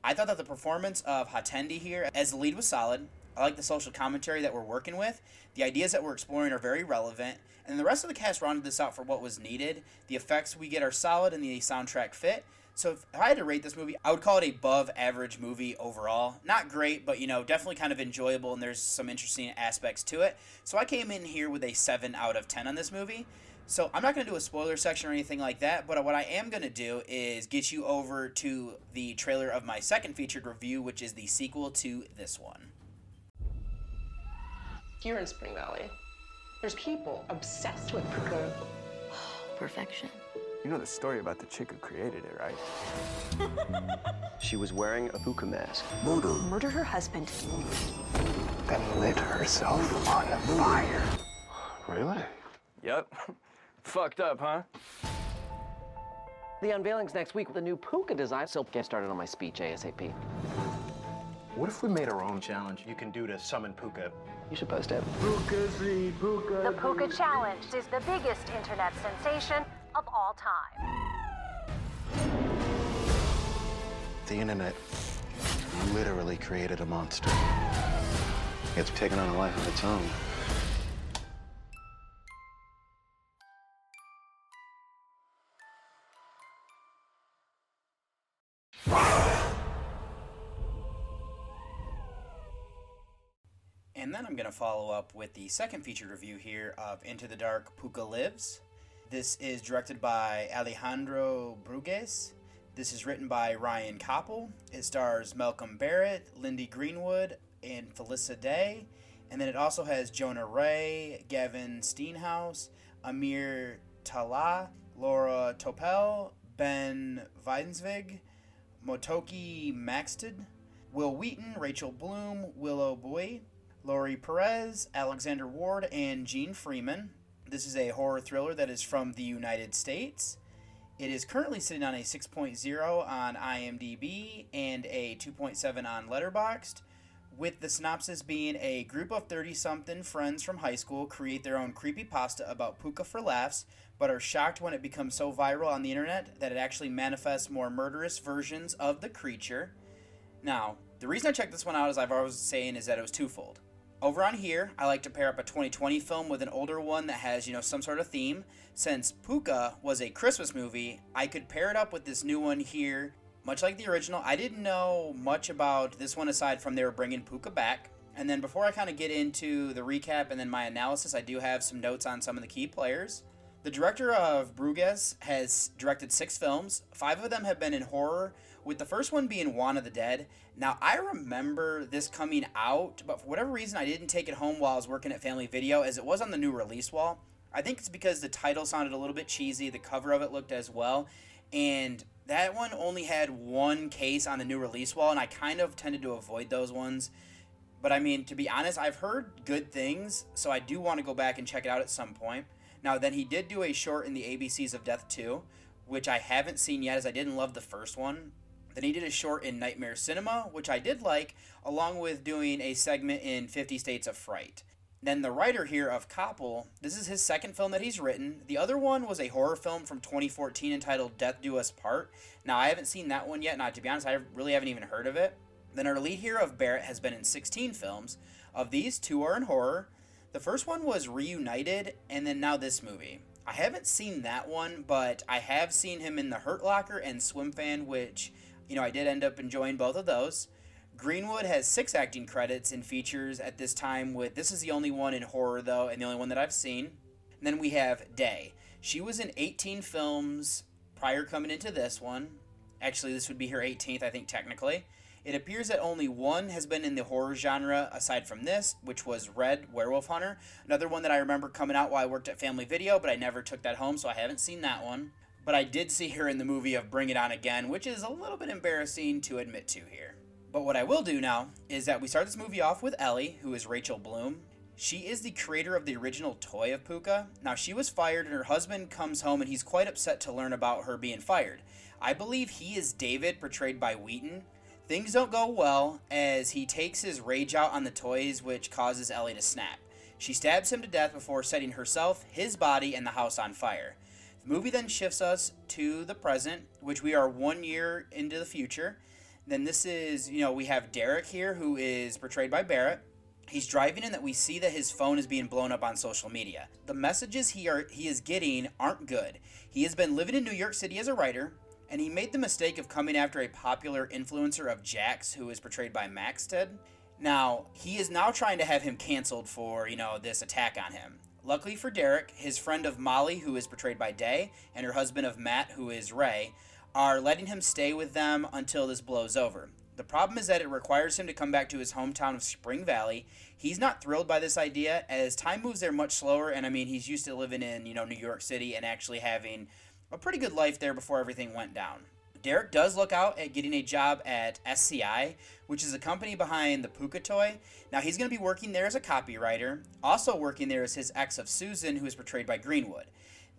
I thought that the performance of Hatendi here as the lead was solid. I like the social commentary that we're working with. The ideas that we're exploring are very relevant, and the rest of the cast rounded this out for what was needed. The effects we get are solid, and the soundtrack fit. So if I had to rate this movie, I would call it above average movie overall. Not great, but you know, definitely kind of enjoyable and there's some interesting aspects to it. So I came in here with a 7 out of 10 on this movie. So I'm not going to do a spoiler section or anything like that, but what I am going to do is get you over to the trailer of my second featured review, which is the sequel to this one. Here in Spring Valley, there's people obsessed with Pooka. Perfection. You know the story about the chick who created it, right? she was wearing a Pooka mask. Murder. Murdered her husband. Then lit herself on fire. Really? Yep. Fucked up, huh? The unveiling's next week with a new Pooka design, so get started on my speech ASAP. What if we made our own challenge you can do to summon Pooka? You should post it. Pooka free, Pooka. The Pooka Challenge is the biggest internet sensation of all time. The internet literally created a monster. It's taken on a life of its own. And then I'm going to follow up with the second featured review here of Into the Dark Pooka Lives. This is directed by Alejandro Brugues. This is written by Ryan Copple. It stars Malcolm Barrett, Lindy Greenwood, and Felicia Day. And then it also has Jonah Ray, Gavin Stenhouse, Amir Tallah, Laura Topel, Ben Weidensvig, Motoki Maxted, Wil Wheaton, Rachel Bloom, Willow Boy, Laurie Perez, Alexander Ward, and Gene Freeman. This is a horror thriller that is from the United States. It is currently sitting on a 6.0 on IMDb and a 2.7 on Letterboxd, with the synopsis being a group of 30 something friends from high school create their own creepy pasta about Pooka for laughs, but are shocked when it becomes so viral on the internet that it actually manifests more murderous versions of the creature. Now, the reason I checked this one out, as I've always saying, is that it was twofold. Over on here, I like to pair up a 2020 film with an older one that has, you know, some sort of theme. Since Pooka was a Christmas movie, I could pair it up with this new one here. Much like the original, I didn't know much about this one aside from they were bringing Pooka back. And then before I kind of get into the recap and then my analysis, I do have some notes on some of the key players. The director of Brugues has directed six films. Five of them have been in horror, with the first one being Juan of the Dead. Now, I remember this coming out, but for whatever reason, I didn't take it home while I was working at Family Video, as it was on the new release wall. I think it's because the title sounded a little bit cheesy, the cover of it looked as well, and that one only had one case on the new release wall, and I kind of tended to avoid those ones. But I mean, to be honest, I've heard good things, so I do want to go back and check it out at some point. Now, then he did do a short in the ABCs of Death 2, which I haven't seen yet as I didn't love the first one. Then he did a short in Nightmare Cinema, which I did like, along with doing a segment in 50 States of Fright. Then the writer here of Copple, this is his second film that he's written. The other one was a horror film from 2014 entitled Death Do Us Part. Now, I haven't seen that one yet. Now, to be honest, I really haven't even heard of it. Then our lead hero of Barrett has been in 16 films. Of these, two are in horror. The first one was Reunited, and then now this movie. I haven't seen that one, but I have seen him in The Hurt Locker and Swim Fan, which, you know, I did end up enjoying both of those. Greenwood has six acting credits and features at this time, with this is the only one in horror, though, and the only one that I've seen. And then we have Day. She was in 18 films prior coming into this one. Actually, this would be her 18th, I think, technically. It appears that only one has been in the horror genre aside from this, which was Red Werewolf Hunter. Another one that I remember coming out while I worked at Family Video, but I never took that home, so I haven't seen that one. But I did see her in the movie of Bring It On Again, which is a little bit embarrassing to admit to here. But what I will do now is that we start this movie off with Ellie, who is Rachel Bloom. She is the creator of the original toy of Pooka. Now, she was fired, and her husband comes home, and he's quite upset to learn about her being fired. I believe he is David, portrayed by Wheaton. Things don't go well as he takes his rage out on the toys, which causes Ellie to snap. She stabs him to death before setting herself, his body, and the house on fire. Movie then shifts us to the present, which we are one year into the future. Then this is, you know, we have Derek here, who is portrayed by Barrett. He's driving in that we see that his phone is being blown up on social media. The messages he are he is getting aren't good. He has been living in New York City as a writer. and he made the mistake of coming after a popular influencer of Jax, who is portrayed by Maxted. Now, he is now trying to have him canceled for, you know, this attack on him. Luckily for Derek, his friend of Molly, who is portrayed by Day, and her husband of Matt, who is Ray, are letting him stay with them until this blows over. The problem is that it requires him to come back to his hometown of Spring Valley. He's not thrilled by this idea as time moves there much slower and I mean he's used to living in, you know, New York City and actually having a pretty good life there before everything went down. Derek does look out at getting a job at SCI, which is a company behind the Pooka toy. Now he's going to be working there as a copywriter. Also working there is his ex of Susan, who is portrayed by Greenwood.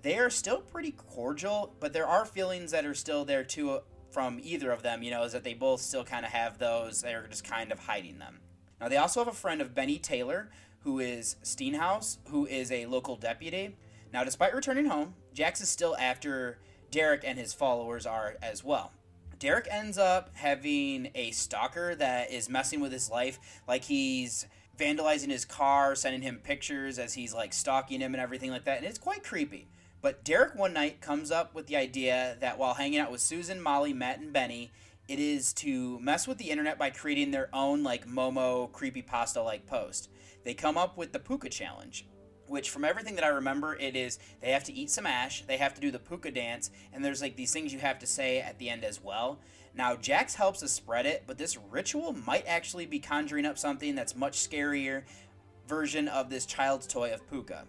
They are still pretty cordial, but there are feelings that are still there too from either of them, you know, is that they both still kind of have those. They're just kind of hiding them. Now, they also have a friend of Benny Taylor, who is Stenhouse, who is a local deputy. Now, despite returning home, Jax is still after Derek and his followers are as well. Derek ends up having a stalker that is messing with his life, like he's vandalizing his car, sending him pictures as he's like stalking him and everything like that, and it's quite creepy. But Derek one night comes up with the idea that while hanging out with Susan, Molly, Matt, and Benny, it is to mess with the internet by creating their own like Momo creepypasta like post. They come up with the Pooka challenge, which from everything that I remember, it is they have to eat some ash, they have to do the Pooka dance, and there's like these things you have to say at the end as well. Now, Jax helps us spread it, but this ritual might actually be conjuring up something that's much scarier version of this child's toy of Pooka.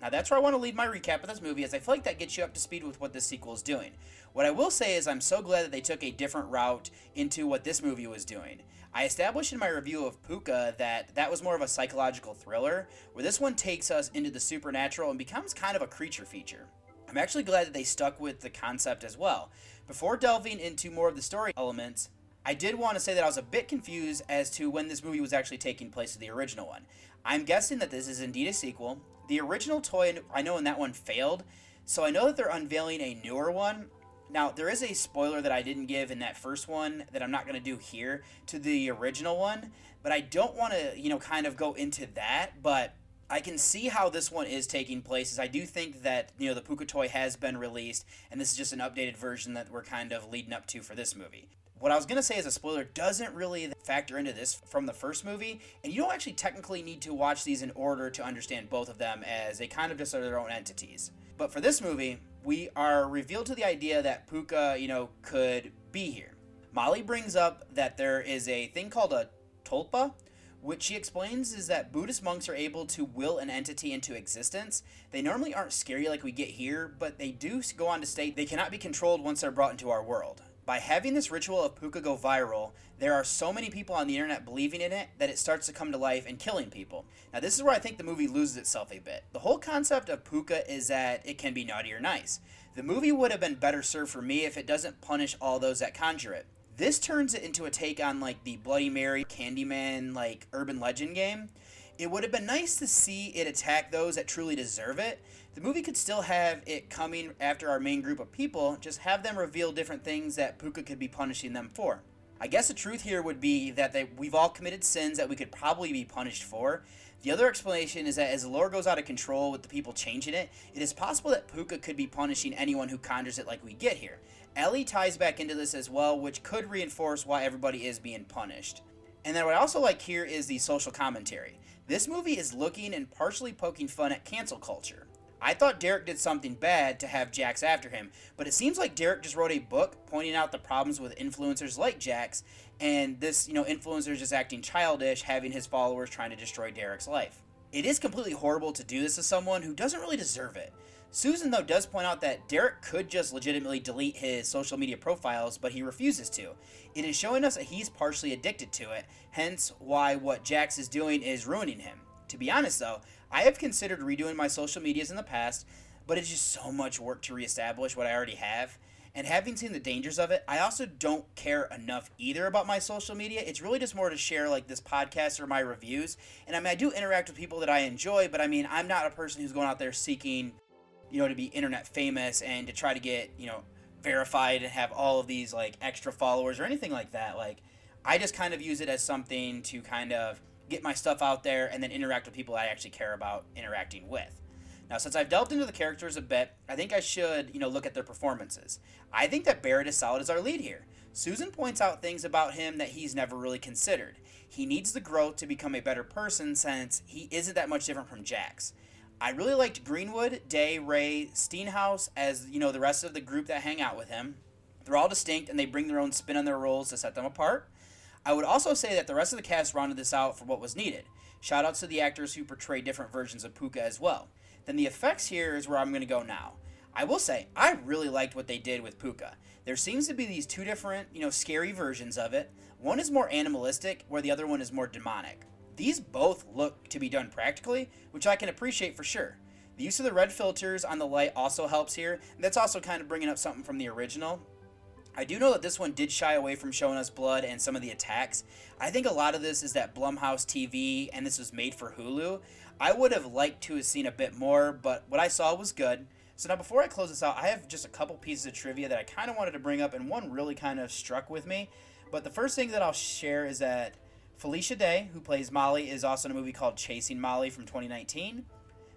Now that's where I want to leave my recap of this movie, as I feel like that gets you up to speed with what this sequel is doing. What I will say is I'm so glad that they took a different route into what this movie was doing. I established in my review of Pooka that that was more of a psychological thriller, where this one takes us into the supernatural and becomes kind of a creature feature. I'm actually glad that they stuck with the concept as well. Before delving into more of the story elements, I did want to say that I was a bit confused as to when this movie was actually taking place to the original one. I'm guessing that this is indeed a sequel. The original toy, I know in that one failed, so I know that they're unveiling a newer one. Now, there is a spoiler that I didn't give in that first one that I'm not going to do here to the original one, but I don't want to, you know, kind of go into that, but I can see how this one is taking place. Is I do think that you know the Pooka toy has been released, and this is just an updated version that we're kind of leading up to for this movie. What I was to say as a spoiler doesn't really factor into this from the first movie, and you don't actually technically need to watch these in order to understand both of them as they kind of just are their own entities. But for this movie, we are revealed to the idea that Pooka, you know, could be here. Molly brings up that there is a thing called a tulpa, which she explains is that Buddhist monks are able to will an entity into existence. They normally aren't scary like we get here, but they do go on to state they cannot be controlled once they're brought into our world by having this ritual of Pooka go viral, there are so many people on the internet believing in it that it starts to come to life and killing people. Now, this is where I think the movie loses itself a bit. The whole concept of Pooka is that it can be naughty or nice. The movie would have been better served for me if it doesn't punish all those that conjure it. This turns it into a take on like the Bloody Mary Candyman like urban legend game. It would have been nice to see it attack those that truly deserve it, the movie could still have it coming after our main group of people, just have them reveal different things that Pooka could be punishing them for. I guess the truth here would be that they, we've all committed sins that we could probably be punished for. The other explanation is that as the lore goes out of control with the people changing it, it is possible that Pooka could be punishing anyone who conjures it like we get here. Ellie ties back into this as well, which could reinforce why everybody is being punished. And then what I also like here is the social commentary. This movie is looking and partially poking fun at cancel culture. I thought Derek did something bad to have Jax after him, but it seems like Derek just wrote a book pointing out the problems with influencers like Jax, and this, you know, influencer just acting childish, having his followers trying to destroy Derek's life. It is completely horrible to do this to someone who doesn't really deserve it. Susan, though, does point out that Derek could just legitimately delete his social media profiles, but he refuses to. It is showing us that he's partially addicted to it, hence why what Jax is doing is ruining him. To be honest, though, I have considered redoing my social medias in the past, but it's just so much work to reestablish what I already have. And having seen the dangers of it, I also don't care enough either about my social media. It's really just more to share like this podcast or my reviews. And I mean, I do interact with people that I enjoy, but I mean, I'm not a person who's going out there seeking, you know, to be internet famous and to try to get, you know, verified and have all of these like extra followers or anything like that. Like, I just kind of use it as something to kind of get my stuff out there and then interact with people I actually care about interacting with. Now, since I've delved into the characters a bit, I think I should, you know, look at their performances. I think that Barrett is solid as our lead here. Susan points out things about him that he's never really considered. He needs the growth to become a better person since he isn't that much different from Jax. I really liked Greenwood, Day, Ray, Stenhouse as, you know, the rest of the group that hang out with him. They're all distinct and they bring their own spin on their roles to set them apart. I would also say that the rest of the cast rounded this out for what was needed. Shout outs to the actors who portray different versions of Pooka as well. Then the effects here is where I'm going to go now. I will say, I really liked what they did with Pooka. There seems to be these two different, you know, scary versions of it. One is more animalistic, where the other one is more demonic. These both look to be done practically, which I can appreciate for sure. The use of the red filters on the light also helps here, that's also kind of bringing up something from the original. I do know that this one did shy away from showing us blood and some of the attacks. I think a lot of this is that Blumhouse TV and this was made for Hulu. I would have liked to have seen a bit more, but what I saw was good. So now before I close this out, I have just a couple pieces of trivia that I kind of wanted to bring up and one really kind of struck with me. But the first thing that I'll share is that Felicia Day, who plays Molly, is also in a movie called Chasing Molly from 2019.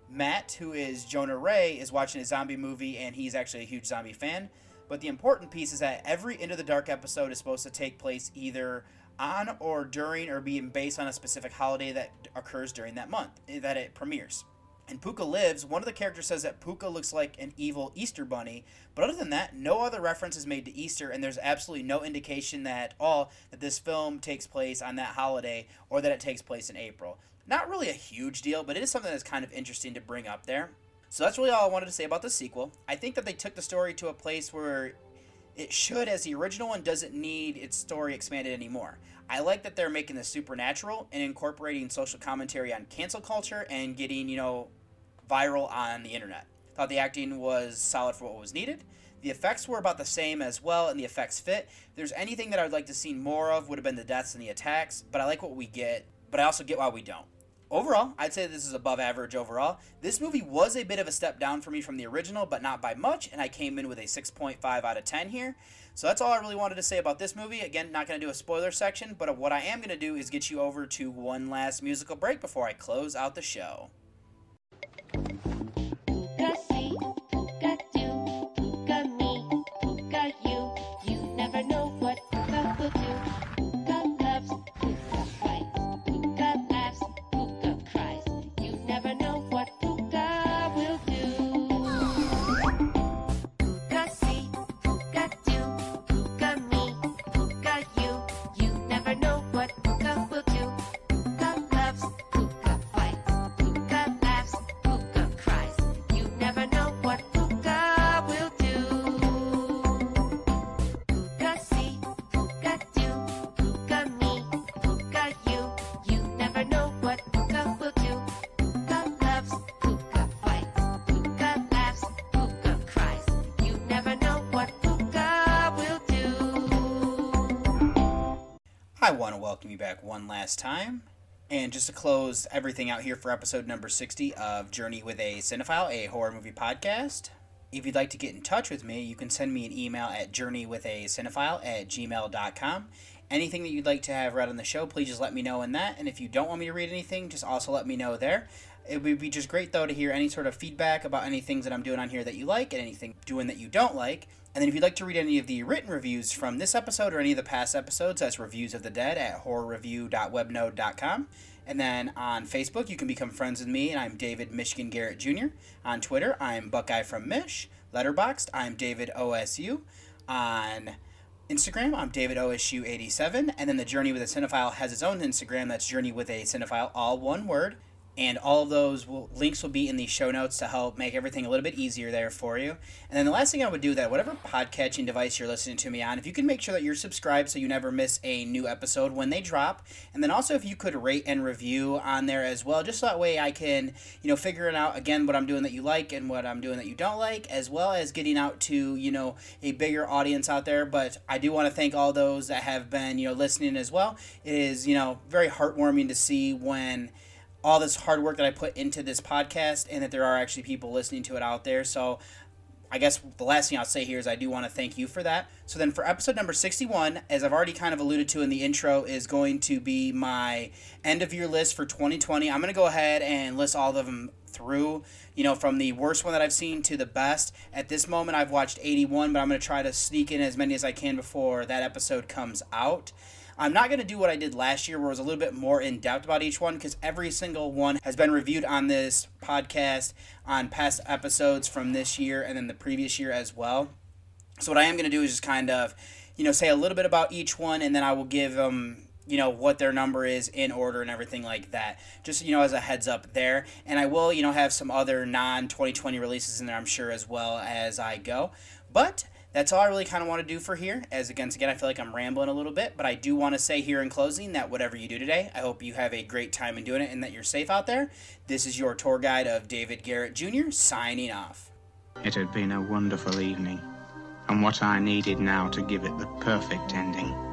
Matt, who is Jonah Ray, is watching a zombie movie and he's actually a huge zombie fan. But the important piece is that every Into the Dark episode is supposed to take place either on or during or being based on a specific holiday that occurs during that month eh, that it premieres. In Pooka Lives, one of the characters says that Pooka looks like an evil Easter bunny, but other than that, no other reference is made to Easter, and there's absolutely no indication that all that this film takes place on that holiday or that it takes place in April. Not really a huge deal, but it is something that's kind of interesting to bring up there. So that's really all I wanted to say about the sequel. I think that they took the story to a place where it should, as the original one, doesn't need its story expanded anymore. I like that they're making the supernatural and incorporating social commentary on cancel culture and getting, you know, viral on the internet. Thought the acting was solid for what was needed. The effects were about the same as well, and the effects fit. If there's anything that I'd like to see more of, would have been the deaths and the attacks, but I like what we get, but I also get why we don't overall, I'd say this is above average overall. This movie was a bit of a step down for me from the original, but not by much, and I came in with a 6.5 out of 10 here. So that's all I really wanted to say about this movie. Again, not going to do a spoiler section, but what I am going to do is get you over to one last musical break before I close out the show. To you back one last time. And just to close everything out here for episode number 60 of Journey with a Cinephile, a horror movie podcast. If you'd like to get in touch with me, you can send me an email at journeywithacinephile at gmail.com. Anything that you'd like to have read on the show, please just let me know in that. And if you don't want me to read anything, just also let me know there. It would be just great, though, to hear any sort of feedback about any things that I'm doing on here that you like and anything doing that you don't like. And then if you'd like to read any of the written reviews from this episode or any of the past episodes, that's Reviews of the Dead at horrorreview.webnode.com. And then on Facebook, you can become friends with me, and I'm David Michigan Garrett Jr. On Twitter, I'm Buckeye from Mish. Letterboxd, I'm David OSU. On Instagram, I'm David OSU87. And then the Journey with a Cinephile has its own Instagram. That's Journey with a Cinephile, all one word and all of those will, links will be in the show notes to help make everything a little bit easier there for you. And then the last thing I would do that whatever podcatching device you're listening to me on, if you can make sure that you're subscribed so you never miss a new episode when they drop, and then also if you could rate and review on there as well, just so that way I can you know figure it out again what I'm doing that you like and what I'm doing that you don't like, as well as getting out to you know a bigger audience out there. But I do want to thank all those that have been you know listening as well. It is you know very heartwarming to see when all this hard work that I put into this podcast and that there are actually people listening to it out there. So I guess the last thing I'll say here is I do want to thank you for that. So then for episode number 61, as I've already kind of alluded to in the intro, is going to be my end of year list for 2020. I'm going to go ahead and list all of them through, you know, from the worst one that I've seen to the best. At this moment, I've watched 81, but I'm going to try to sneak in as many as I can before that episode comes out. I'm not going to do what I did last year, where I was a little bit more in depth about each one, because every single one has been reviewed on this podcast on past episodes from this year and then the previous year as well. So what I am going to do is just kind of, you know, say a little bit about each one, and then I will give them, you know, what their number is in order and everything like that. Just you know, as a heads up there, and I will, you know, have some other non 2020 releases in there, I'm sure, as well as I go. But that's all I really kind of want to do for here. As again, again, I feel like I'm rambling a little bit, but I do want to say here in closing that whatever you do today, I hope you have a great time in doing it and that you're safe out there. This is your tour guide of David Garrett Jr. signing off. It had been a wonderful evening, and what I needed now to give it the perfect ending